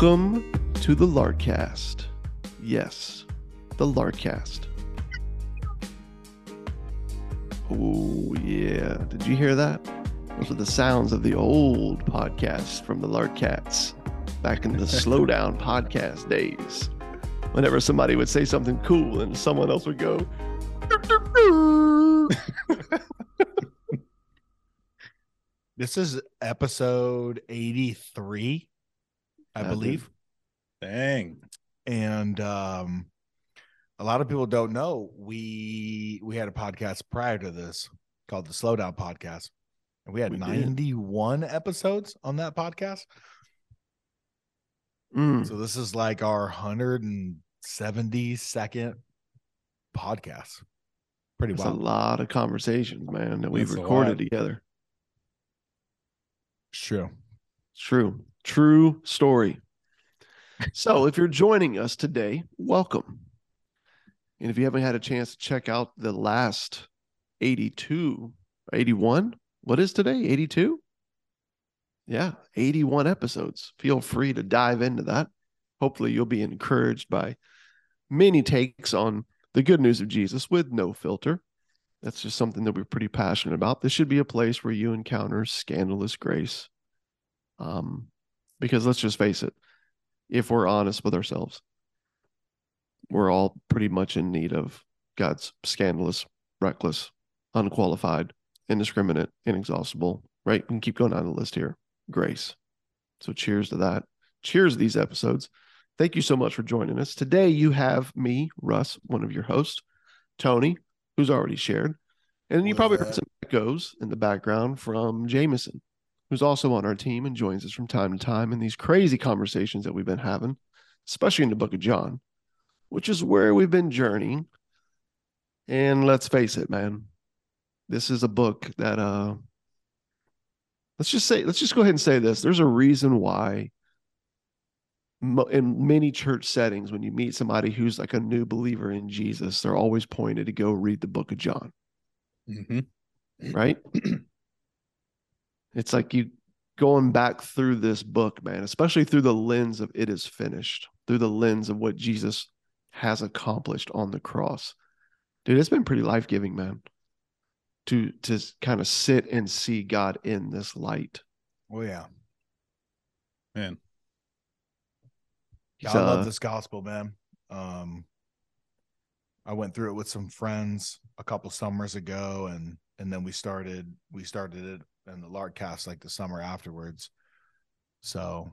Welcome to the Larkcast. Yes, the Larkcast. Oh, yeah. Did you hear that? Those are the sounds of the old podcast from the Larkcats back in the Slowdown podcast days. Whenever somebody would say something cool and someone else would go, This is episode 83, I believe. Dang. And um a lot of people don't know we we had a podcast prior to this called the Slowdown Podcast. And we had We did. 91 episodes on that podcast. Mm, So this is like our 172nd podcast. Pretty That's a lot of conversations, man, that we've That's recorded together. It's true. True. True story. So, if you're joining us today, welcome. And if you haven't had a chance to check out the last 82, 81, what is today? 82? Yeah, 81 episodes. Feel free to dive into that. Hopefully, you'll be encouraged by many takes on the good news of Jesus with no filter. That's just something that we're pretty passionate about. This should be a place where you encounter scandalous grace. Um, because let's just face it, if we're honest with ourselves, we're all pretty much in need of God's scandalous, reckless, unqualified, indiscriminate, inexhaustible, right? We can keep going down the list here. Grace. So cheers to that. Cheers to these episodes. Thank you so much for joining us. Today you have me, Russ, one of your hosts, Tony, who's already shared. And you probably is heard some echoes in the background from Jameson, who's also on our team and joins us from time to time in these crazy conversations that we've been having, especially in the book of John, which is where we've been journeying. And let's face it, man, this is a book that uh let's just say let's just go ahead and say this. There's a reason why in many church settings when you meet somebody who's like a new believer in Jesus, they're always pointed to go read the book of John hmm right? it's like you going back through this book, man, especially through the lens of it is finished, through the lens of what Jesus has accomplished on the cross. Dude, it's been pretty life-giving, man. To to kind of sit and see God in this light. Oh yeah. Man. Yeah, I uh, love this gospel, man. Um, I went through it with some friends a couple summers ago, and and then we started we started it in the Larkcast like the summer afterwards. So,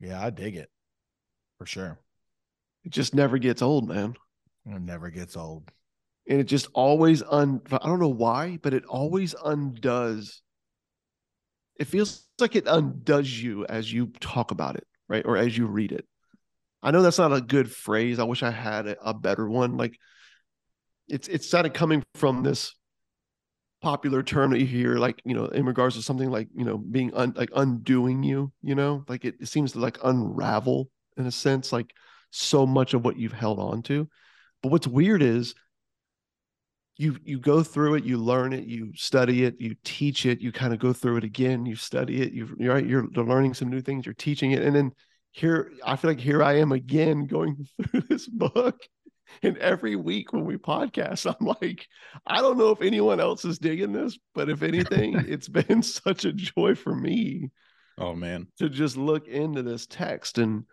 yeah, I dig it for sure. It just never gets old, man. It never gets old. and it just always un I don't know why, but it always undoes. It feels like it undoes you as you talk about it, right? Or as you read it. I know that's not a good phrase. I wish I had a, a better one. Like it's it's kind of coming from this popular term that you hear, like, you know, in regards to something like, you know, being un, like undoing you, you know, like it, it seems to like unravel in a sense, like so much of what you've held on to. But what's weird is you you go through it, you learn it, you study it, you teach it, you kind of go through it again, you study it, you you're right, you're learning some new things, you're teaching it, and then here I feel like here I am again going through this book. And every week when we podcast, I'm like, I don't know if anyone else is digging this, but if anything, it's been such a joy for me Oh man. to just look into this text. And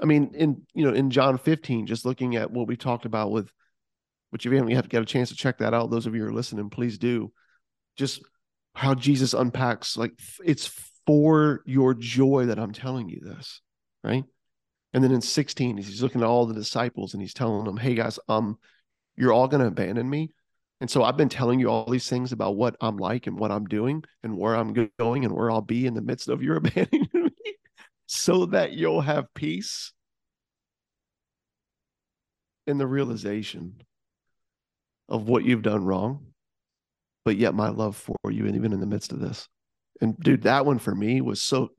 i mean in you know in john 15 just looking at what we talked about with which if you haven't have got a chance to check that out those of you who are listening please do. Just how jesus unpacks like it's for your joy that i'm telling you this right and then in 16 he's looking at all the disciples and he's telling them hey guys um you're all going to abandon me And so I've been telling you all these things about what I'm like and what I'm doing and where I'm going and where I'll be in the midst of your abandoning me. so that you'll have peace in the realization of what you've done wrong, but yet my love for you, and even in the midst of this. And dude, that one for me was so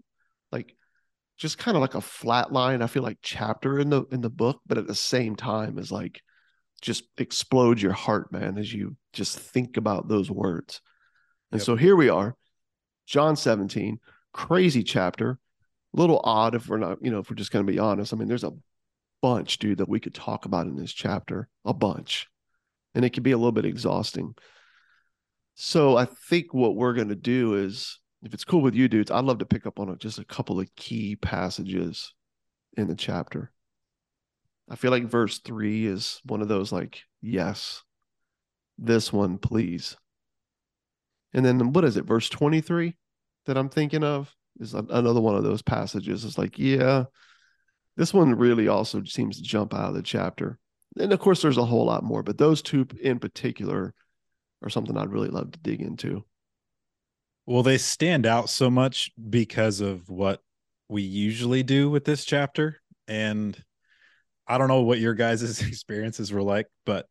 just kind of like a flat line, I feel like chapter in the in the book, but at the same time is like just explodes your heart, man, as you just think about those words. And Yep. so here we are, John 17, crazy chapter, a little odd if we're not, you know, if we're just going to be honest. I mean, there's a bunch, dude, that we could talk about in this chapter, a bunch, and it can be a little bit exhausting. So I think what we're going to do is, if it's cool with you, dudes, I'd love to pick up on just a couple of key passages in the chapter. I feel like verse three is one of those like, yes, this one, please. And then what is it, verse 23 that I'm thinking of is another one of those passages. It's like, yeah, this one really also seems to jump out of the chapter. And of course, there's a whole lot more, but those two in particular are something I'd really love to dig into. Well, they stand out so much because of what we usually do with this chapter. And I don't know what your guys' experiences were like, but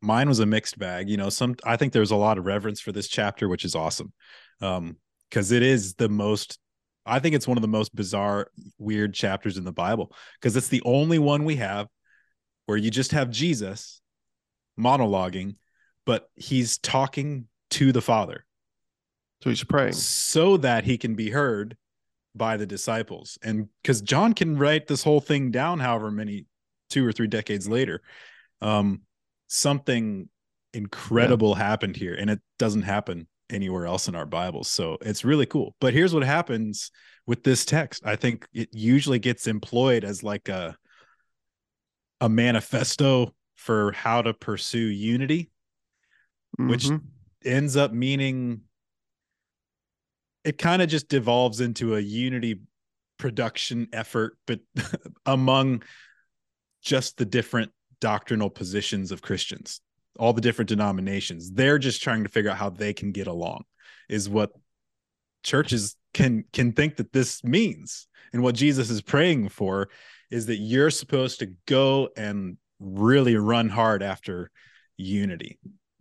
mine was a mixed bag. You know, some I think there's a lot of reverence for this chapter, which is awesome. Um, because it is the most I think it's one of the most bizarre, weird chapters in the Bible because it's the only one we have where you just have Jesus monologuing, but he's talking to the Father So he's praying. so that he can be heard by the disciples. And because John can write this whole thing down, however many two or three decades later, um, something incredible happened here, and it doesn't happen anywhere else in our Bibles. So it's really cool. But here's what happens with this text. I think it usually gets employed as like a a manifesto for how to pursue unity which- Mhm. ends up meaning it kind of just devolves into a unity production effort but among just the different doctrinal positions of Christians all the different denominations they're just trying to figure out how they can get along is what churches can can think that this means. And what Jesus is praying for is that you're supposed to go and really run hard after unity.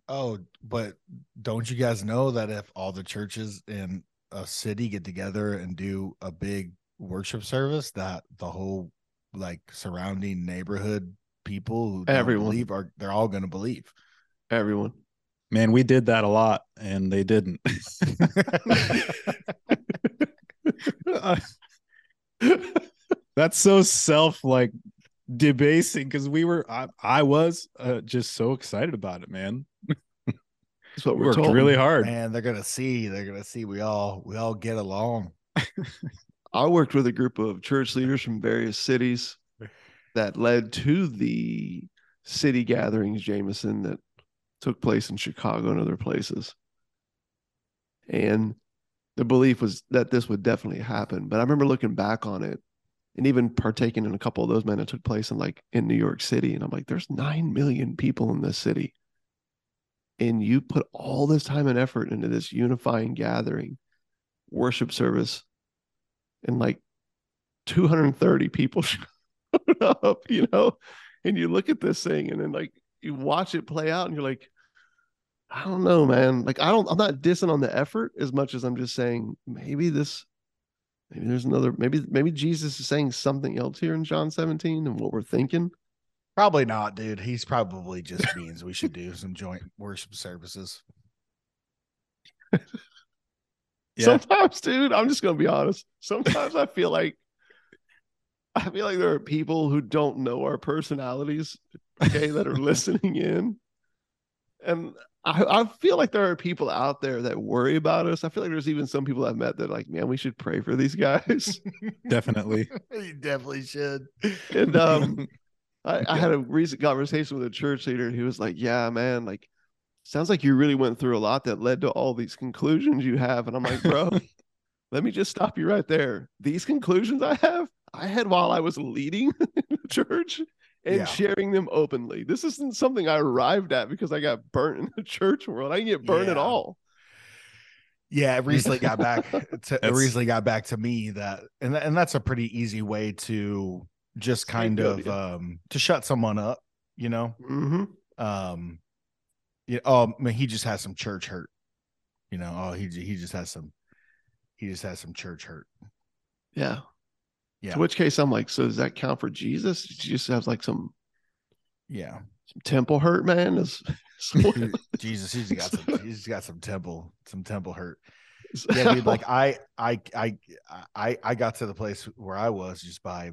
Oh, but don't you guys know that if all the churches in a city get together and do a big worship service, that the whole like surrounding neighborhood people who Everyone. believe are they're all going to believe. Everyone. Man, we did that a lot and they didn't. That's so self like debasing because we were, I, I was uh, just so excited about it, man. That's what We we're worked told. really hard. Man, they're gonna see. They're gonna see. We all we all get along. I worked with a group of church leaders from various cities that led to the city gatherings, Jameson, that took place in Chicago and other places. And the belief was that this would definitely happen. But I remember looking back on it and even partaking in a couple of those men that took place in like in New York City. And I'm like, there's nine million people in this city. And you put all this time and effort into this unifying gathering, worship service, and like 230 people showed up, you know, and you look at this thing and then like you watch it play out and you're like, I don't know, man. Like, I don't, I'm not dissing on the effort as much as I'm just saying maybe this, maybe there's another, maybe, maybe Jesus is saying something else here in John 17 and what we're thinking. Probably not, dude. He's probably just means we should do some joint worship services. Yeah. Sometimes, dude, I'm just gonna be honest. Sometimes I feel like I feel like there are people who don't know our personalities, okay, that are listening in. And I, I feel like there are people out there that worry about us. I feel like there's even some people I've met that are like, man, we should pray for these guys. Definitely. you definitely should. and um I, I had a recent conversation with a church leader He was like, Yeah, man, like sounds like you really went through a lot that led to all these conclusions you have. And I'm like, bro, let me just stop you right there. These conclusions I have, I had while I was leading the church and Yeah. sharing them openly. This isn't something I arrived at because I got burnt in the church world. I didn't get burnt at all. Yeah, it recently got back to it recently got back to me that and and that's a pretty easy way to just kind of um to shut someone up, you know. hmm Um yeah, oh man, he just has some church hurt. You know, oh he he just has some he just has some church hurt. Yeah. Yeah. To which case I'm like, so does that count for Jesus? He just has like some Yeah. some temple hurt, man. Is, Jesus, he's got some he's got some temple some temple hurt. yeah, dude, like I, I, I, I, I got to the place where I was just by,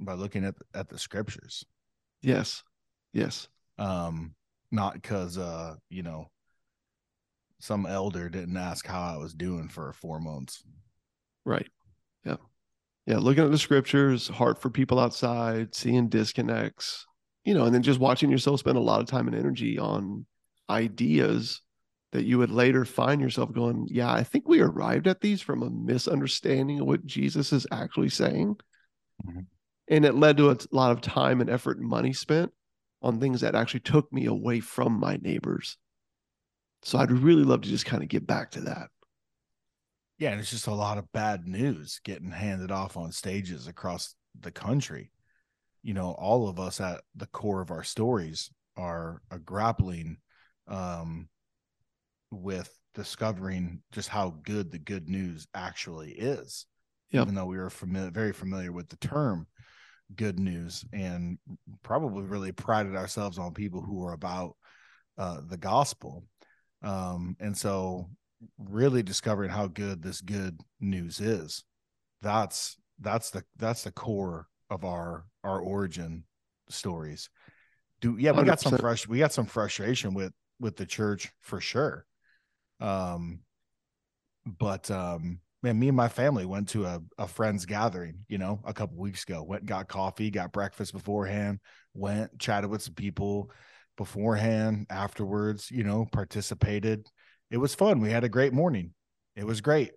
by looking at at the scriptures. yes, yes, Um, not because uh, you know, some elder didn't ask how I was doing for four months. right. Yeah, yeah. Looking at the scriptures, heart for people outside, seeing disconnects, you know, and then just watching yourself spend a lot of time and energy on ideas that you would later find yourself going, yeah, I think we arrived at these from a misunderstanding of what Jesus is actually saying. Mhm. And it led to a lot of time and effort and money spent on things that actually took me away from my neighbors. So I'd really love to just kind of get back to that. Yeah, and it's just a lot of bad news getting handed off on stages across the country. You know, all of us at the core of our stories are, are grappling um, with discovering just how good the good news actually is. Yep. Even though we were familiar, very familiar with the term good news and probably really prided ourselves on people who were about uh, the gospel. Um, and so really discovering how good this good news is that's that's the that's the core of our our origin stories. Do yeah we got some fresh we got some frustration with with the church for sure. Um but um man me and my family went to a, a friend's gathering you know a couple weeks ago went and got coffee got breakfast beforehand went chatted with some people beforehand afterwards you know participated it was fun. We had a great morning. It was great.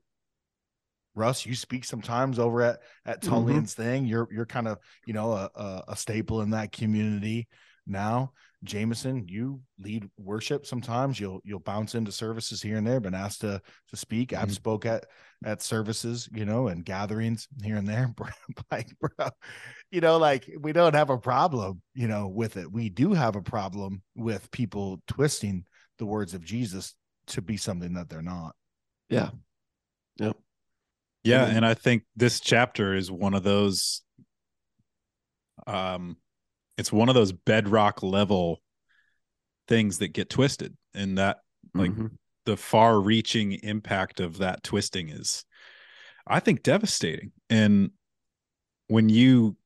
Russ, you speak sometimes over at at Mhm. Thing. You're you're kind of you know a, a a staple in that community now. Jameson, you lead worship sometimes. You'll you'll bounce into services here and there. Been asked to to speak. I've Mhm. spoke at at services, you know, and gatherings here and there. like, bro, you know, like we don't have a problem, you know, with it. We do have a problem with people twisting the words of Jesus to be something that they're not. Yeah. Yep. Yeah, then- and I think this chapter is one of those um it's one of those bedrock level things that get twisted and that Like, Mhm. the far reaching impact of that twisting is I think devastating. And when you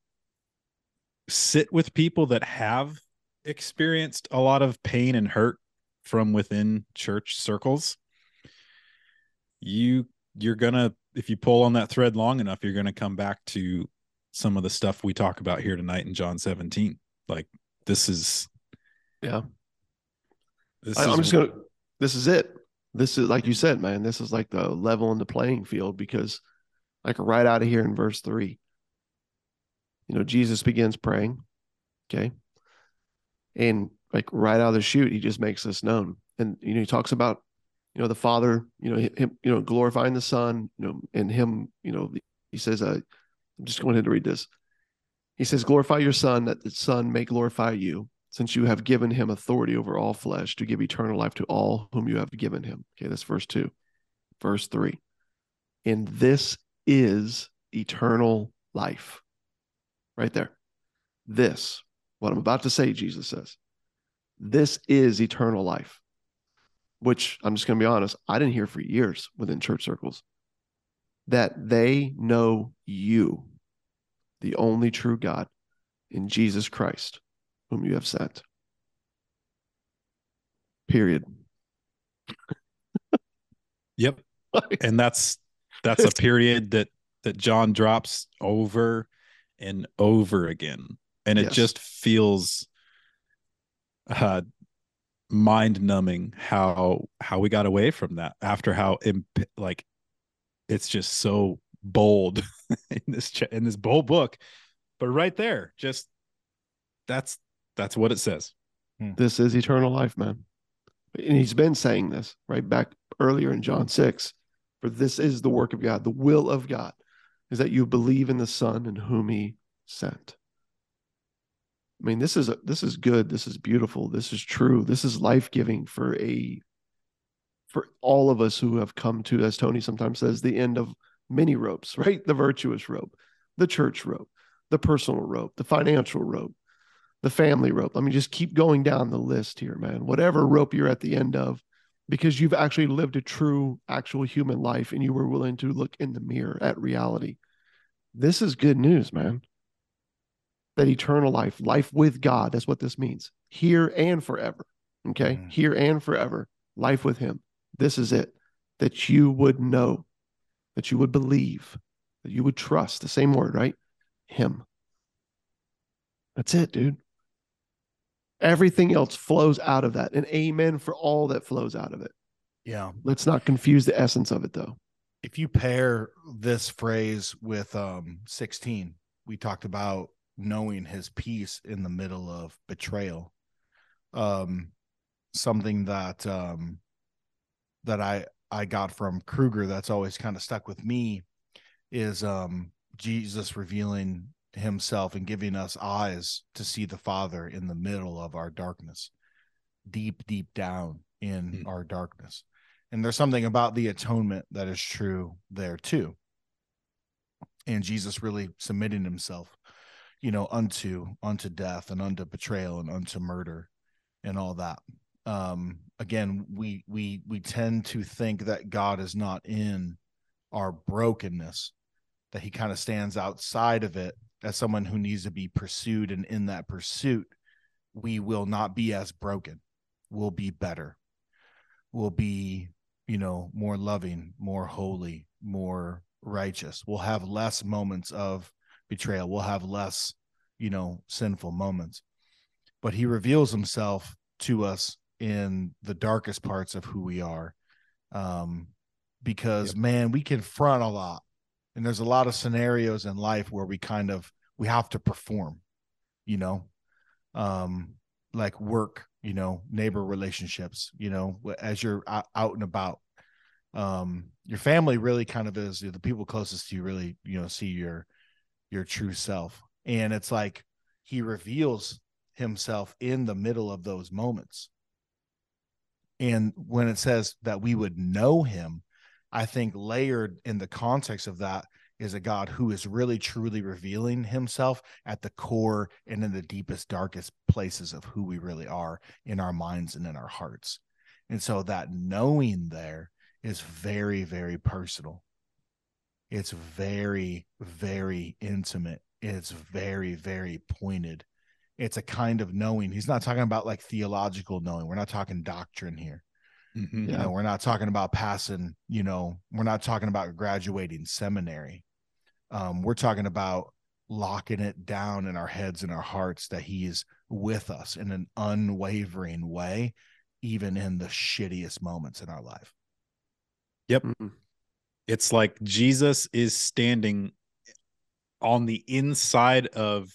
sit with people that have experienced a lot of pain and hurt from within church circles, you you're gonna if you pull on that thread long enough, you're gonna come back to some of the stuff we talk about here tonight in John 17. Like this is Yeah. this I, is I'm just gonna. This is it. This is like you said, man. This is like the level in the playing field because, like, right out of here in verse three, you know, Jesus begins praying. Okay. And like right out of the chute, he just makes this known, and you know, he talks about, you know, the Father, you know, him, you know, glorifying the Son, you know, and him, you know, he says, uh, I'm just going ahead to read this. He says, glorify your Son, that the Son may glorify you since you have given him authority over all flesh to give eternal life to all whom you have given him. Okay, that's verse two. Verse three. And this is eternal life. Right there. This, what I'm about to say, Jesus says, this is eternal life, which I'm just going to be honest, I didn't hear for years within church circles that they know you, the only true God, in Jesus Christ, whom you have sent. Period. Yep. and that's that's a period that that John drops over and over again and it Yes. just feels uh mind numbing how how we got away from that after how imp- like it's just so bold in this ch- in this bold book but right there just that's that's what it says hmm. This is eternal life, man. And he's been saying this right back earlier in John 6. For this is the work of God, the will of God, is that you believe in the Son and whom He sent. I mean, this is a, this is good. This is beautiful. This is true. This is life giving for a for all of us who have come to, as Tony sometimes says, the end of many ropes. Right, the virtuous rope, the church rope, the personal rope, the financial rope, the family rope. Let me just keep going down the list here, man. Whatever rope you're at the end of, because you've actually lived a true, actual human life and you were willing to look in the mirror at reality. This is good news, man. That eternal life, life with God, that's what this means here and forever. Okay. Mm. Here and forever, life with Him. This is it. That you would know, that you would believe, that you would trust the same word, right? Him. That's it, dude. Everything else flows out of that. And amen for all that flows out of it. Yeah. Let's not confuse the essence of it though. If you pair this phrase with um 16, we talked about knowing his peace in the middle of betrayal. Um something that um that I I got from Kruger that's always kind of stuck with me is um Jesus revealing himself and giving us eyes to see the father in the middle of our darkness deep deep down in mm-hmm. our darkness. And there's something about the atonement that is true there too. And jesus really submitting himself you know unto unto death and unto betrayal and unto murder and all that. Um again we we we tend to think that god is not in our brokenness that he kind of stands outside of it. As someone who needs to be pursued and in that pursuit we will not be as broken. We'll be better. We'll be you know more loving more holy more righteous. We'll have less moments of betrayal. We'll have less you know sinful moments. But he reveals himself to us in the darkest parts of who we are um because yep. man we confront a lot. And there's a lot of scenarios in life where we kind of we have to perform you know? Um like work you know neighbor relationships you know as you're out, and about. Um your family really kind of is the people closest to you really you know see your your true self. And it's like he reveals himself in the middle of those moments and when it says that we would know him I think layered in the context of that is a God who is really truly revealing himself at the core and in the deepest, darkest places of who we really are in our minds and in our hearts. And so that knowing there is very, very personal. It's very, very intimate. It's very, very pointed. It's a kind of knowing. He's not talking about like theological knowing. We're not talking doctrine here. Mm-hmm. You know, we're not talking about passing, you know, we're not talking about graduating seminary. Um, we're talking about locking it down in our heads and our hearts that he is with us in an unwavering way, even in the shittiest moments in our life. Yep. Mm-hmm. It's like Jesus is standing on the inside of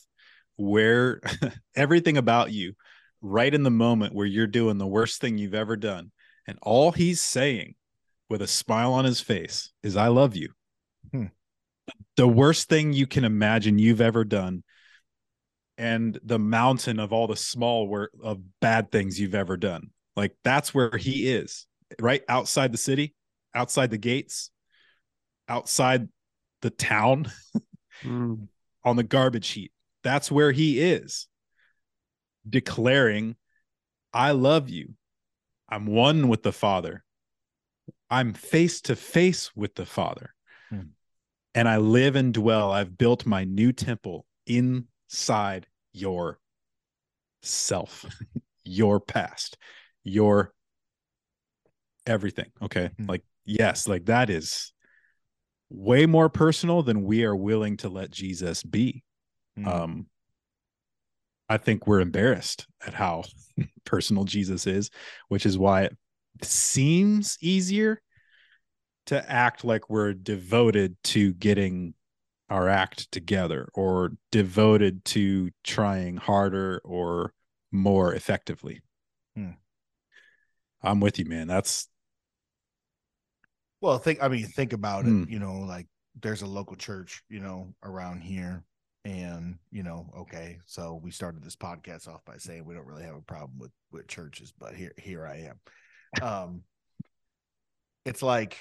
where everything about you, right in the moment where you're doing the worst thing you've ever done. And all he's saying with a smile on his face is, I love you. Hmm. The worst thing you can imagine you've ever done. And the mountain of all the small work of bad things you've ever done. Like that's where he is, right outside the city, outside the gates, outside the town, mm. on the garbage heap. That's where he is declaring, I love you. I'm one with the Father. I'm face to face with the Father. Hmm. And I live and dwell. I've built my new temple inside your self, your past, your everything. Okay. Hmm. Like, yes, like that is way more personal than we are willing to let Jesus be. Hmm. Um, I think we're embarrassed at how personal Jesus is, which is why it seems easier to act like we're devoted to getting our act together or devoted to trying harder or more effectively. Hmm. I'm with you, man. That's Well, think I mean, think about Hmm. it. You know, like there's a local church, you know, around here, and you know, okay, so we started this podcast off by saying we don't really have a problem with with churches, but here here I am. Um, it's like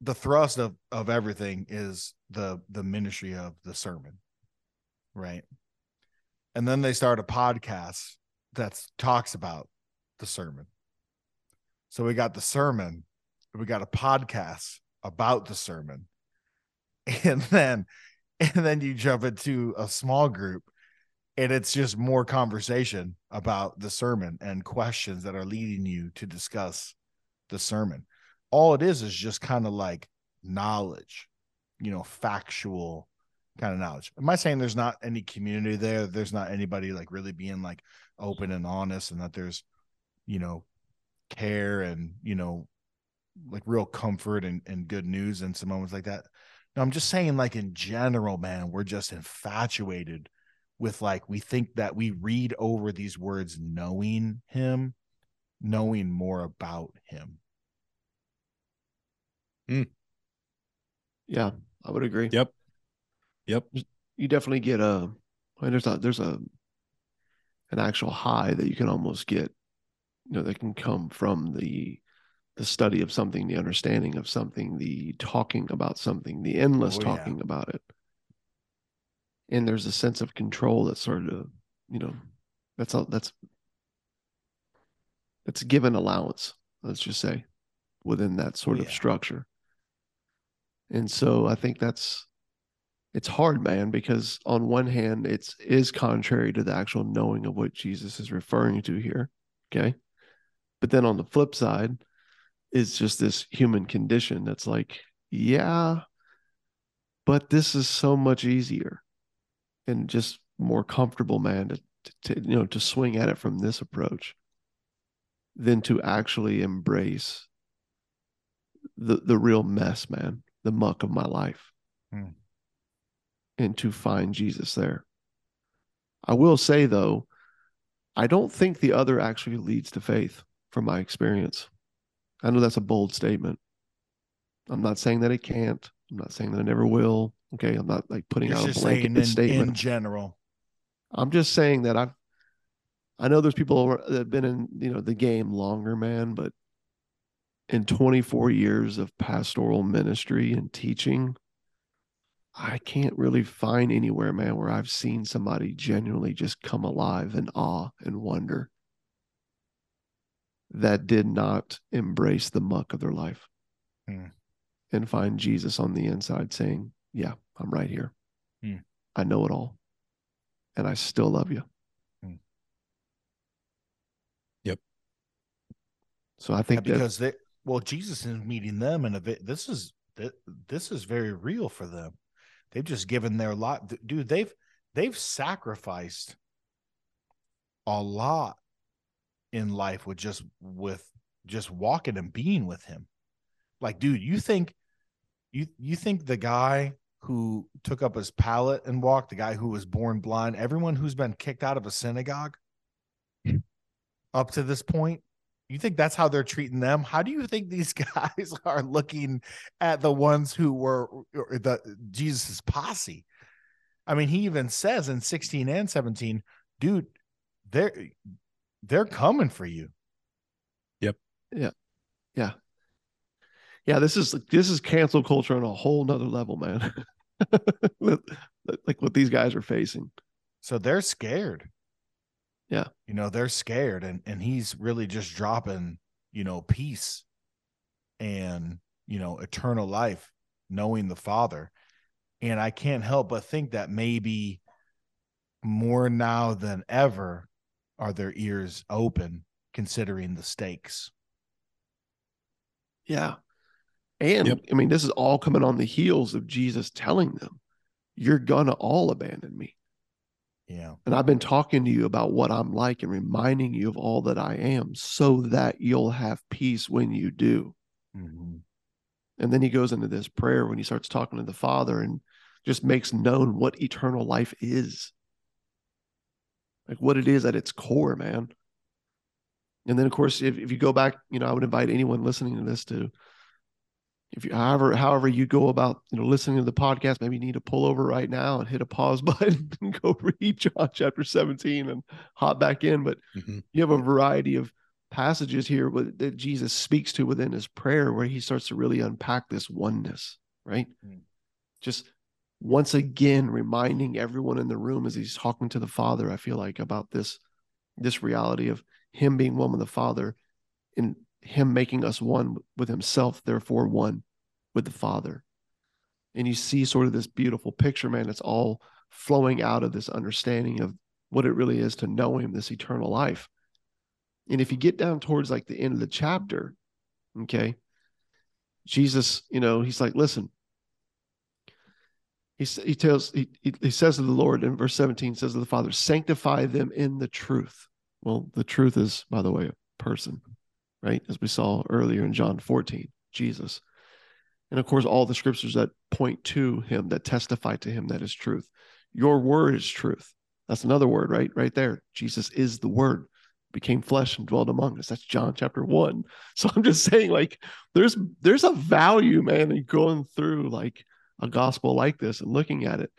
the thrust of of everything is the the ministry of the sermon, right? And then they start a podcast that talks about the sermon. So we got the sermon, we got a podcast about the sermon. And then and then you jump into a small group and it's just more conversation about the sermon and questions that are leading you to discuss the sermon. All it is is just kind of like knowledge, you know, factual kind of knowledge. Am I saying there's not any community there? There's not anybody like really being like open and honest and that there's, you know, care and, you know, like real comfort and, and good news in some moments like that. No, I'm just saying, like in general, man, we're just infatuated with like we think that we read over these words knowing him, knowing more about him. Mm. Yeah, I would agree. Yep. Yep. You definitely get a I mean, there's a there's a an actual high that you can almost get, you know, that can come from the the study of something, the understanding of something, the talking about something, the endless Oh, yeah. talking about it. And there's a sense of control that's sort of, you know, that's all that's that's given allowance, let's just say, within that sort Oh, of yeah. structure. And so I think that's it's hard, man, because on one hand, it's is contrary to the actual knowing of what Jesus is referring to here. Okay. But then on the flip side, it's just this human condition that's like, yeah, but this is so much easier and just more comfortable, man, to, to you know, to swing at it from this approach than to actually embrace the the real mess, man, the muck of my life Hmm. and to find Jesus there. I will say though, I don't think the other actually leads to faith from my experience. I know that's a bold statement. I'm not saying that it can't. I'm not saying that it never will. Okay. I'm not like putting You're out a blanket in, statement. in general. I'm just saying that I've I know there's people that have been in, you know, the game longer, man, but in 24 years of pastoral ministry and teaching, I can't really find anywhere, man, where I've seen somebody genuinely just come alive in awe and wonder that did not embrace the muck of their life Hmm. and find Jesus on the inside saying, Yeah, I'm right here. Hmm. I know it all. And I still love you. Hmm. Yep. So I Yeah, think that because they well, Jesus is meeting them and this is this is very real for them. They've just given their lot, dude. They've they've sacrificed a lot in life with just with just walking and being with him. Like, dude, you think you you think the guy who took up his pallet and walked, the guy who was born blind, everyone who's been kicked out of a synagogue up to this point, you think that's how they're treating them? How do you think these guys are looking at the ones who were the Jesus's posse? I mean, he even says in 16 and 17, dude, they're they're coming for you. Yep. Yeah. Yeah. Yeah, this is this is cancel culture on a whole nother level, man. like what these guys are facing. So they're scared. Yeah. You know, they're scared and and he's really just dropping, you know, peace and, you know, eternal life knowing the Father. And I can't help but think that maybe more now than ever are their ears open considering the stakes. Yeah. And Yep. I mean, this is all coming on the heels of Jesus telling them, You're gonna all abandon me. Yeah. And I've been talking to you about what I'm like and reminding you of all that I am so that you'll have peace when you do. Mhm. And then he goes into this prayer when he starts talking to the Father and just makes known what eternal life is. Like what it is at its core, man. And then of course, if, if you go back, you know, I would invite anyone listening to this to if you however however you go about you know listening to the podcast maybe you need to pull over right now and hit a pause button and go read john chapter 17 and hop back in but mm-hmm. you have a variety of passages here that jesus speaks to within his prayer where he starts to really unpack this oneness right mm-hmm. just once again reminding everyone in the room as he's talking to the father i feel like about this this reality of him being one with the father and him making us one with himself, therefore one with the Father. And you see sort of this beautiful picture, man. It's all flowing out of this understanding of what it really is to know him, this eternal life. And if you get down towards like the end of the chapter, okay, Jesus, you know, he's like, listen, he, he tells, he, he says to the Lord in verse 17, says to the Father, sanctify them in the truth. Well, the truth is, by the way, a person right? As we saw earlier in John 14, Jesus. And of course, all the scriptures that point to him, that testify to him that is truth. Your word is truth. That's another word, right? Right there. Jesus is the word, became flesh and dwelled among us. That's John chapter one. So I'm just saying, like, there's there's a value, man, in going through like a gospel like this and looking at it.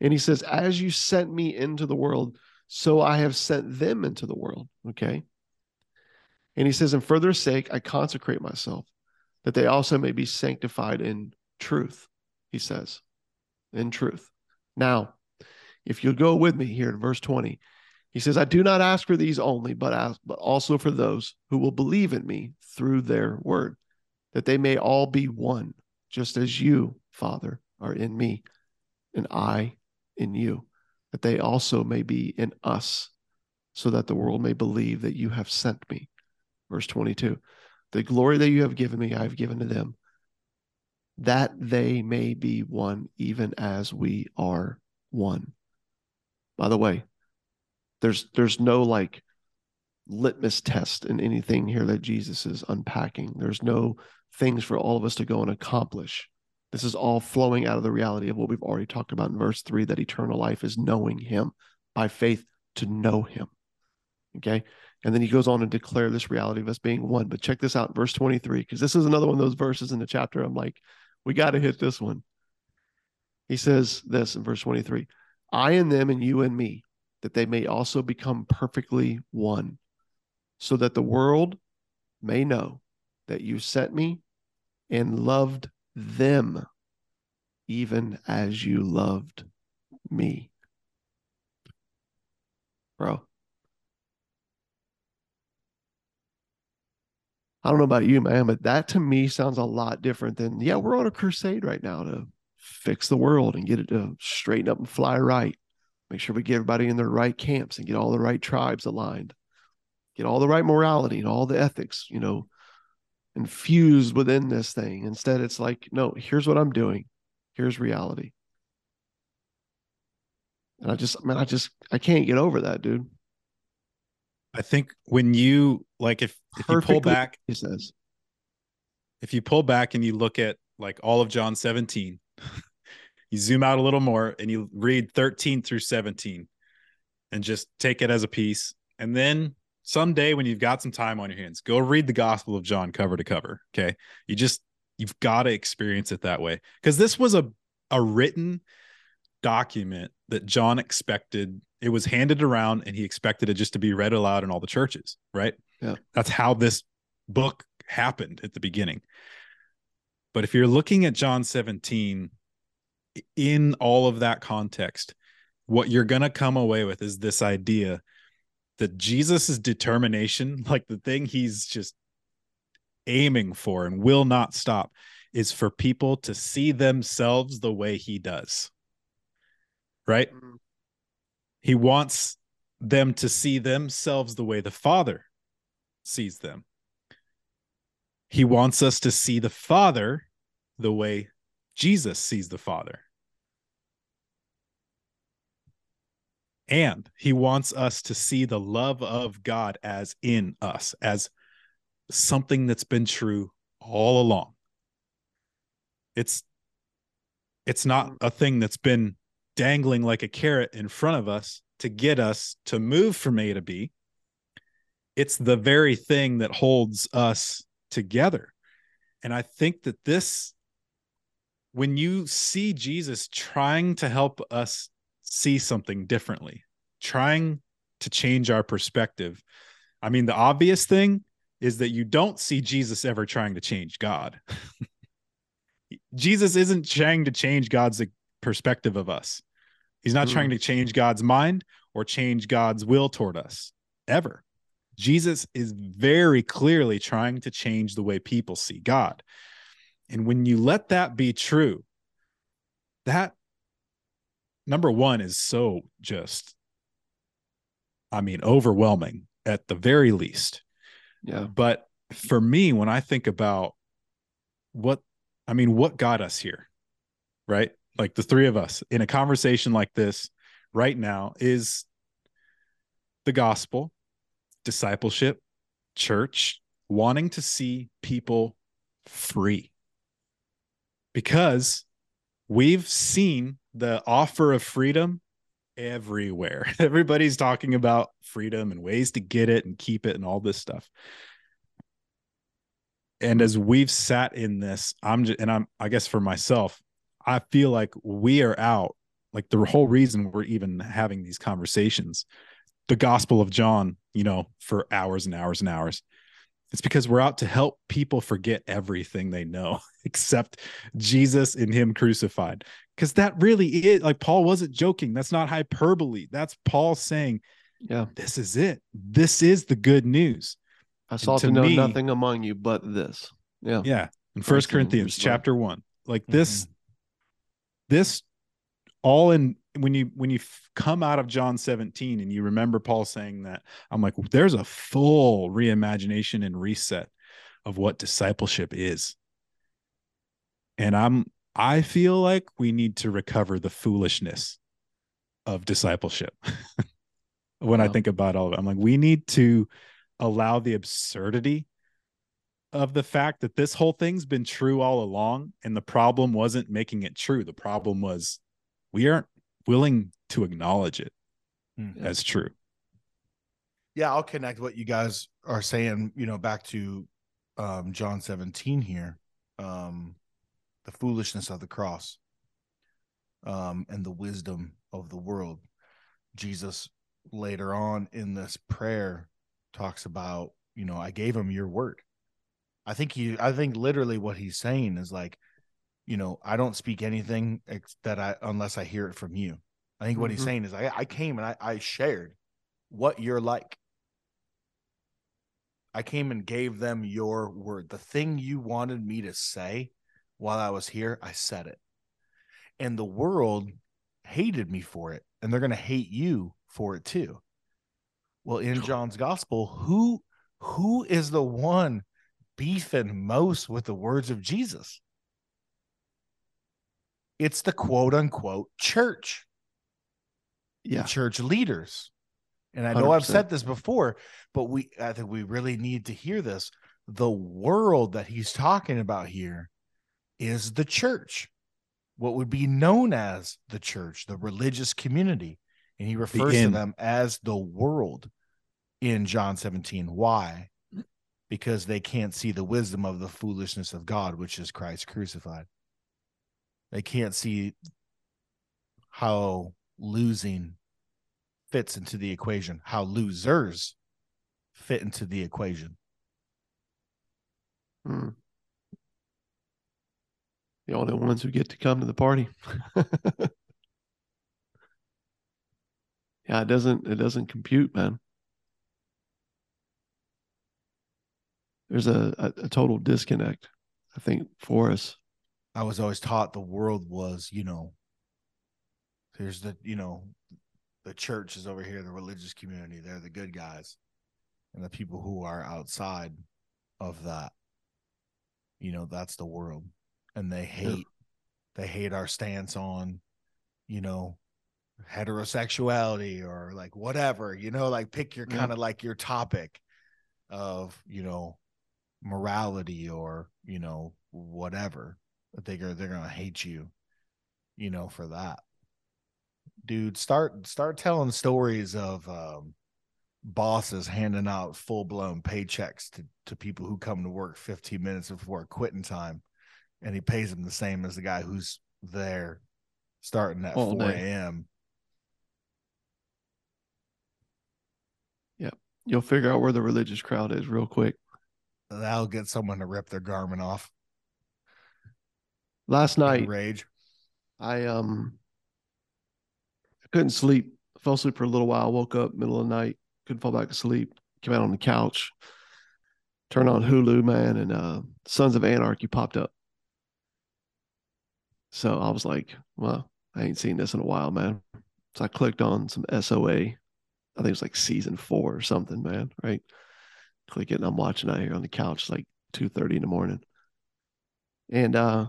And he says, As you sent me into the world, so I have sent them into the world. Okay. And he says, "In further sake, I consecrate myself, that they also may be sanctified in truth, he says, in truth. Now, if you'll go with me here in verse 20, he says, I do not ask for these only, but, ask, but also for those who will believe in me through their word, that they may all be one, just as you, Father, are in me, and I in you, that they also may be in us, so that the world may believe that you have sent me. Verse 22 The glory that you have given me, I have given to them, that they may be one, even as we are one. By the way, there's there's no like litmus test in anything here that Jesus is unpacking. There's no things for all of us to go and accomplish. This is all flowing out of the reality of what we've already talked about in verse three that eternal life is knowing Him by faith to know Him. Okay. And then he goes on to declare this reality of us being one. But check this out, verse 23, because this is another one of those verses in the chapter. I'm like, we got to hit this one. He says this in verse 23 I and them and you and me, that they may also become perfectly one, so that the world may know that you sent me and loved them even as you loved me. Bro, I don't know about you, man, but that to me sounds a lot different than, yeah, we're on a crusade right now to fix the world and get it to straighten up and fly right. Make sure we get everybody in their right camps and get all the right tribes aligned, get all the right morality and all the ethics, you know, infused within this thing. Instead, it's like, no, here's what I'm doing. Here's reality. And I just, man, I just, I can't get over that, dude. I think when you like if if you pull back, he says, if you pull back and you look at like all of John 17, you zoom out a little more and you read 13 through 17 and just take it as a piece. And then someday when you've got some time on your hands, go read the Gospel of John cover to cover. Okay. You just, you've got to experience it that way. Because this was a, a written document that John expected it was handed around and he expected it just to be read aloud in all the churches, right? Yeah. That's how this book happened at the beginning. But if you're looking at John 17 in all of that context, what you're going to come away with is this idea that Jesus's determination, like the thing he's just aiming for and will not stop, is for people to see themselves the way he does. Right? Mm-hmm. He wants them to see themselves the way the Father sees them. He wants us to see the Father the way Jesus sees the Father. And he wants us to see the love of God as in us, as something that's been true all along. It's it's not mm. a thing that's been dangling like a carrot in front of us to get us to move from A to B. it's the very thing that holds us together. And I think that this, when you see Jesus trying to help us see something differently, trying to change our perspective, I mean, the obvious thing is that you don't see Jesus ever trying to change God. Jesus isn't trying to change God's perspective of us. He's not mm. trying to change God's mind or change God's will toward us ever. Jesus is very clearly trying to change the way people see God. And when you let that be true, that number one is so just, I mean, overwhelming at the very least. Yeah. But for me, when I think about what, I mean, what got us here, right? Like the three of us in a conversation like this right now is the gospel discipleship, church, wanting to see people free. Because we've seen the offer of freedom everywhere. Everybody's talking about freedom and ways to get it and keep it and all this stuff. And as we've sat in this, I'm just, and I'm, I guess for myself, I feel like we are out. Like the whole reason we're even having these conversations the Gospel of John, you know, for hours and hours and hours. It's because we're out to help people forget everything they know except Jesus and Him crucified. Because that really is like Paul wasn't joking. That's not hyperbole. That's Paul saying, Yeah, this is it. This is the good news. I saw to know me, nothing among you but this. Yeah. Yeah. In First Corinthians chapter one, like this, mm-hmm. this all in when you when you come out of John 17 and you remember Paul saying that, I'm like, there's a full reimagination and reset of what discipleship is. And I'm I feel like we need to recover the foolishness of discipleship. when wow. I think about all of it, I'm like, we need to allow the absurdity of the fact that this whole thing's been true all along. And the problem wasn't making it true. The problem was we aren't willing to acknowledge it mm-hmm. as true. Yeah, I'll connect what you guys are saying, you know, back to um, John 17 here. Um, the foolishness of the cross um, and the wisdom of the world. Jesus later on in this prayer talks about, you know, I gave him your word. I think he, I think literally what he's saying is like, you know, I don't speak anything that I unless I hear it from you. I think what mm-hmm. he's saying is I, I came and I, I shared what you're like. I came and gave them your word. The thing you wanted me to say while I was here, I said it. And the world hated me for it, and they're going to hate you for it too. Well, in John's gospel, who who is the one beefing most with the words of Jesus? It's the quote unquote church. Yeah. Church leaders. And I know i have said this before, but we I think we really need to hear this. The world that he's talking about here is the church, what would be known as the church, the religious community. And he refers the to them as the world in John 17. Why? Because they can't see the wisdom of the foolishness of God, which is Christ crucified. They can't see how losing fits into the equation, how losers fit into the equation. Hmm. The only ones who get to come to the party. yeah, it doesn't it doesn't compute, man. There's a, a, a total disconnect, I think, for us. I was always taught the world was, you know, there's the, you know, the church is over here, the religious community, they're the good guys. And the people who are outside of that, you know, that's the world. And they hate, they hate our stance on, you know, heterosexuality or like whatever, you know, like pick your kind of like your topic of, you know, morality or, you know, whatever they're they're gonna hate you, you know, for that. Dude, start start telling stories of um bosses handing out full blown paychecks to, to people who come to work 15 minutes before quitting time. And he pays them the same as the guy who's there starting at All 4 a.m. Yep. You'll figure out where the religious crowd is real quick. That'll get someone to rip their garment off. Last night, rage. I um I couldn't sleep. I fell asleep for a little while, woke up middle of the night, couldn't fall back to sleep, came out on the couch, turned on Hulu, man, and uh Sons of Anarchy popped up. So I was like, well, I ain't seen this in a while, man. So I clicked on some SOA. I think it's like season four or something, man. Right. Click it and I'm watching out here on the couch like 2 30 in the morning. And uh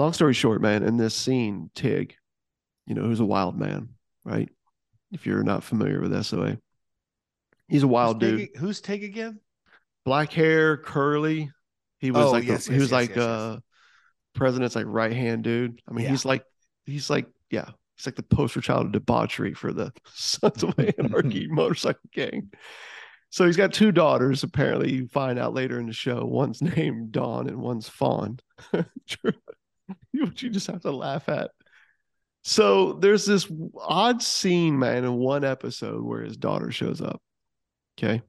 long story short, man, in this scene, Tig, you know, who's a wild man, right? If you're not familiar with SOA, he's a wild who's dude, Tig, who's Tig again? black hair, curly. He was Oh, like, yes, the, he was yes, like, yes, yes. uh, president's like right hand dude. I mean, Yeah. he's like, he's like, yeah, he's like the poster child of debauchery for the Sons of Anarchy motorcycle gang. So he's got two daughters. Apparently, you find out later in the show. One's named Dawn and one's Fawn. You just have to laugh at. So there's this odd scene, man, in one episode where his daughter shows up. Okay.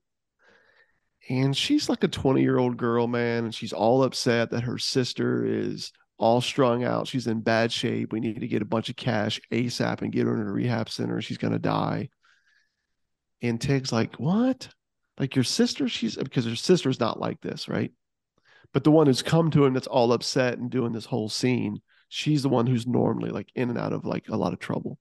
And she's like a 20 year old girl, man, and she's all upset that her sister is all strung out. She's in bad shape. We need to get a bunch of cash ASAP and get her in a rehab center. She's going to die. And Tig's like, What? Like your sister? She's because her sister's not like this, right? But the one who's come to him that's all upset and doing this whole scene, she's the one who's normally like in and out of like a lot of trouble.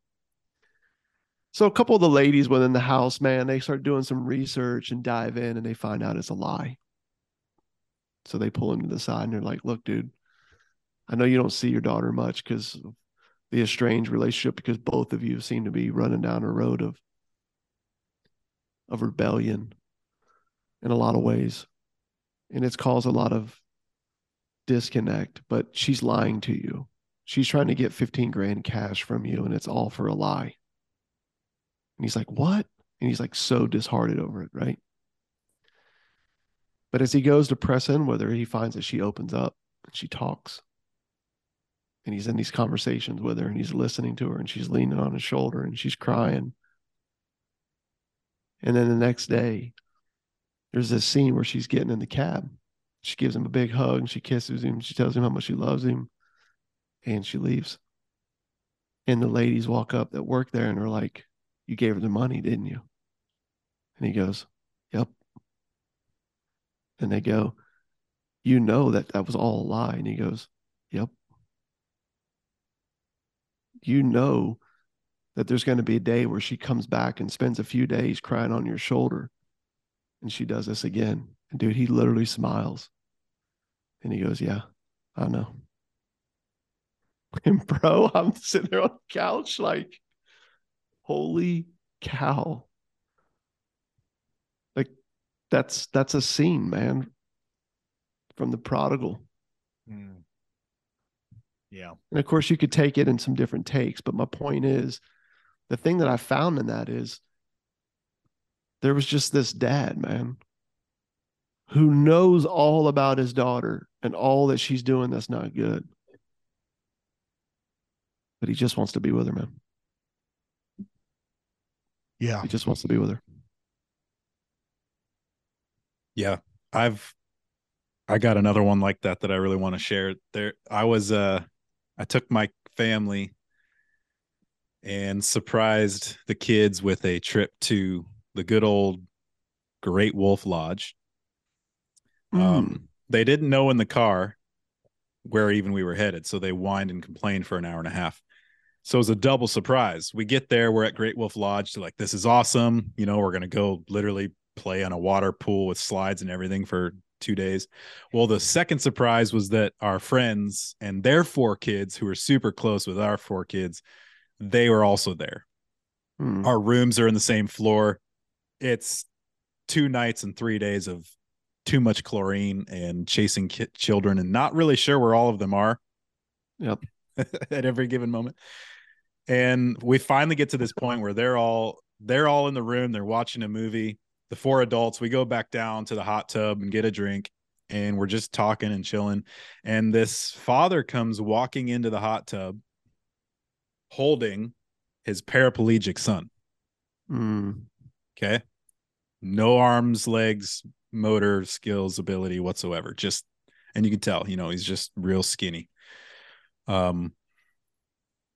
So a couple of the ladies within the house, man, they start doing some research and dive in and they find out it's a lie. So they pull him to the side and they're like, look, dude, I know you don't see your daughter much because the estranged relationship, because both of you seem to be running down a road of of rebellion in a lot of ways. And it's caused a lot of disconnect, but she's lying to you. She's trying to get 15 grand cash from you, and it's all for a lie. And he's like, What? And he's like so disheartened over it, right? But as he goes to press in with her, he finds that she opens up and she talks. And he's in these conversations with her and he's listening to her and she's leaning on his shoulder and she's crying. And then the next day, there's this scene where she's getting in the cab. She gives him a big hug and she kisses him. She tells him how much she loves him and she leaves. And the ladies walk up that work there and are like, You gave her the money, didn't you? And he goes, Yep. And they go, You know that that was all a lie. And he goes, Yep. You know that there's going to be a day where she comes back and spends a few days crying on your shoulder. And she does this again. And dude, he literally smiles. And he goes, Yeah, I know. And bro, I'm sitting there on the couch like, holy cow. Like that's that's a scene, man. From the prodigal. Mm. Yeah. And of course, you could take it in some different takes, but my point is the thing that I found in that is there was just this dad, man, who knows all about his daughter and all that she's doing that's not good. But he just wants to be with her, man. Yeah. He just wants to be with her. Yeah, I've I got another one like that that I really want to share. There I was uh I took my family and surprised the kids with a trip to the good old Great Wolf Lodge. Mm. Um they didn't know in the car where even we were headed, so they whined and complained for an hour and a half. So it was a double surprise. We get there, we're at Great Wolf Lodge. Like, this is awesome. You know, we're gonna go literally play on a water pool with slides and everything for two days. Well, the second surprise was that our friends and their four kids, who are super close with our four kids, they were also there. Mm. Our rooms are in the same floor. It's two nights and three days of too much chlorine and chasing ki- children and not really sure where all of them are. Yep. at every given moment. And we finally get to this point where they're all they're all in the room. They're watching a movie. The four adults, we go back down to the hot tub and get a drink, and we're just talking and chilling. And this father comes walking into the hot tub holding his paraplegic son. Mm. Okay. No arms, legs, motor skills, ability whatsoever. Just, and you can tell, you know, he's just real skinny. Um,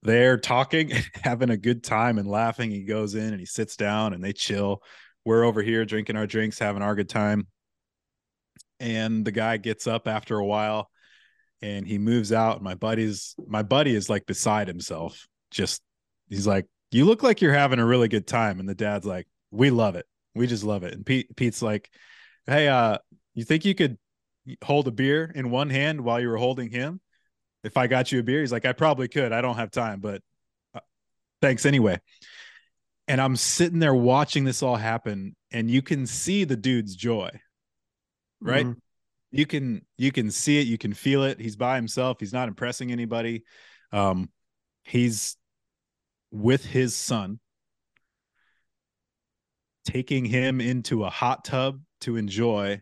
they're talking, having a good time and laughing. He goes in and he sits down and they chill. We're over here drinking our drinks, having our good time. And the guy gets up after a while and he moves out. My buddy's my buddy is like beside himself. Just he's like, You look like you're having a really good time. And the dad's like, We love it. We just love it. And Pete Pete's like, Hey, uh, you think you could hold a beer in one hand while you were holding him? if I got you a beer? He's like, I probably could. I don't have time, but uh, thanks anyway. And I'm sitting there watching this all happen, and you can see the dude's joy, right? Mhm. You can you can see it, you can feel it. He's by himself. He's not impressing anybody. Um, he's with his son, taking him into a hot tub to enjoy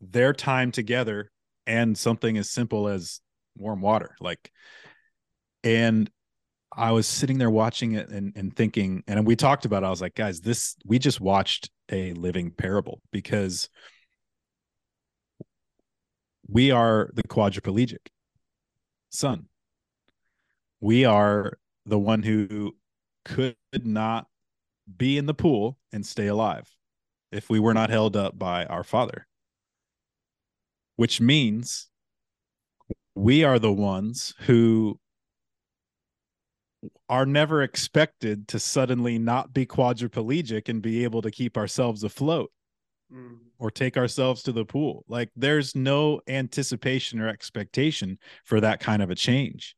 their time together and something as simple as warm water like and i was sitting there watching it and, and thinking and we talked about it. I was like guys this we just watched a living parable because we are the quadriplegic son. We are the one who could not be in the pool and stay alive if we were not held up by our father which means we are the ones who are never expected to suddenly not be quadriplegic and be able to keep ourselves afloat Mm. or take ourselves to the pool. Like there's no anticipation or expectation for that kind of a change.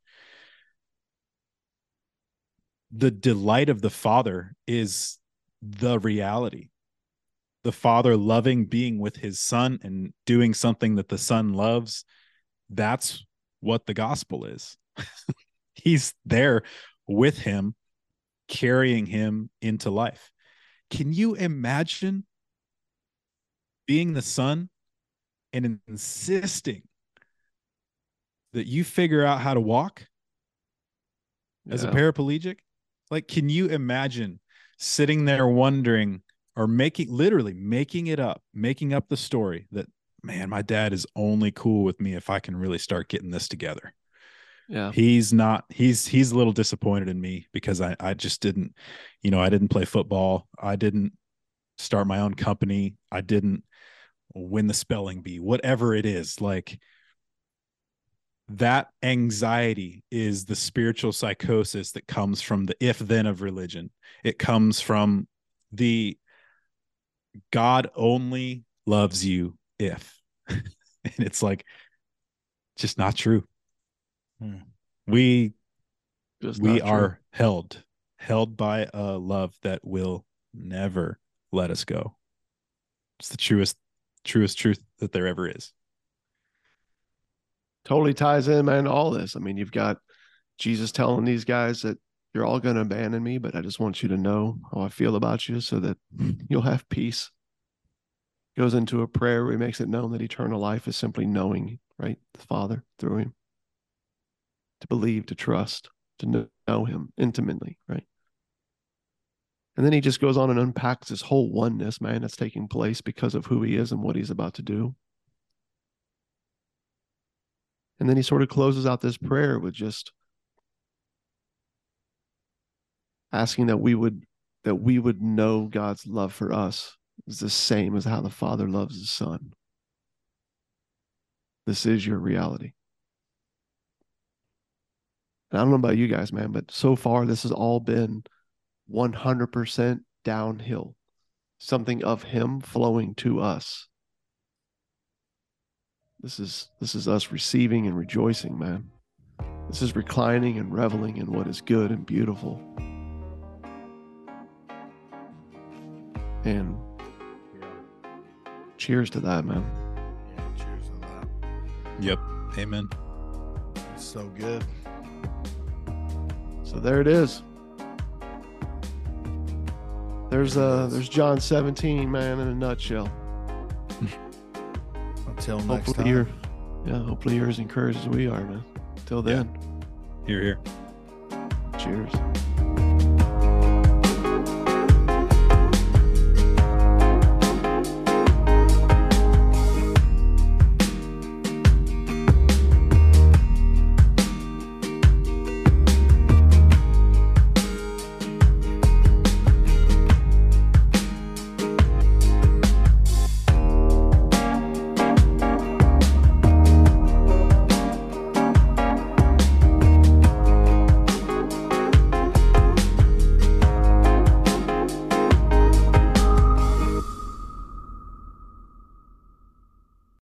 The delight of the Father is the reality. The Father loving being with his Son and doing something that the Son loves. That's what the gospel is. He's there with him, carrying him into life. Can you imagine being the son and insisting that you figure out how to walk as a paraplegic? Like, can you imagine sitting there wondering or making literally making it up, making up the story that, man, my dad is only cool with me if I can really start getting this together? Yeah. he's not he's he's a little disappointed in me because I I just didn't you know I didn't play football I didn't start my own company I didn't win the spelling bee whatever it is like that anxiety is the spiritual psychosis that comes from the if then of religion it comes from the God only loves you if and it's like just not true Hmm. we Just we not true. are held held by a love that will never let us go it's the truest truest truth that there ever is totally ties in, man, all this. I mean, you've got Jesus telling these guys that you're all going to abandon me, but I just want you to know how I feel about you so that you'll have peace. Goes into a prayer where he makes it known that eternal life is simply knowing, right? The Father through him. To believe, to trust, to know him intimately, right? And then he just goes on and unpacks this whole oneness, man, that's taking place because of who he is and what he's about to do. And then he sort of closes out this prayer with just asking that we would that we would know God's love for us is the same as how the Father loves his Son. This is your reality. And I don't know about you guys, man, but so far this has all been 100% downhill. Something of him flowing to us. This is this is us receiving and rejoicing, man. This is reclining and reveling in what is good and beautiful. And cheers to that, man. Yeah, cheers to that. yep amen It's so good. So there it is. There's uh there's John 17, man, in a nutshell. Until next Hopefully time. you're yeah, hopefully you're as encouraged as we are, man. Till then, Here, here. cheers.